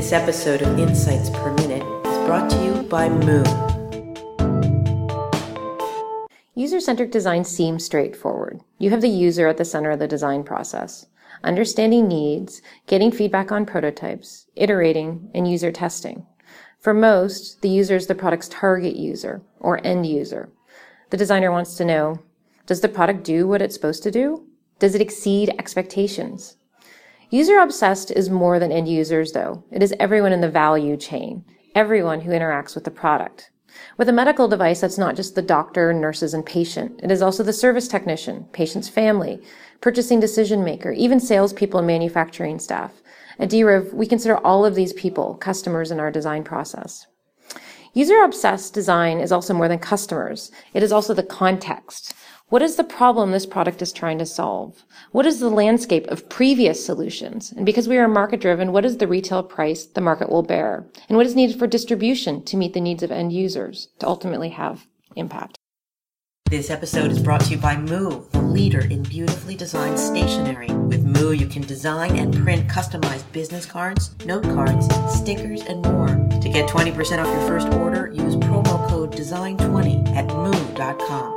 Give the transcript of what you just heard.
This episode of Insights Per Minute is brought to you by Moo. User centric design seems straightforward. You have the user at the center of the design process. Understanding needs, getting feedback on prototypes, iterating, and user testing. For most, the user is the product's target user or end user. The designer wants to know, does the product do what it's supposed to do? Does it exceed expectations? User obsessed is more than end users though. It is everyone in the value chain, everyone who interacts with the product. With a medical device, that's not just the doctor, nurses, and patient. It is also the service technician, patient's family, purchasing decision maker, even salespeople and manufacturing staff. At D-Rev, we consider all of these people customers in our design process. User obsessed design is also more than customers. It is also the context. What is the problem this product is trying to solve? What is the landscape of previous solutions? And because we are market driven, what is the retail price the market will bear? And what is needed for distribution to meet the needs of end users to ultimately have impact? This episode is brought to you by Moo, the leader in beautifully designed stationery. With Moo, you can design and print customized business cards, note cards, stickers, and more. To get 20% off your first order, use promo code DESIGN20 at moo.com.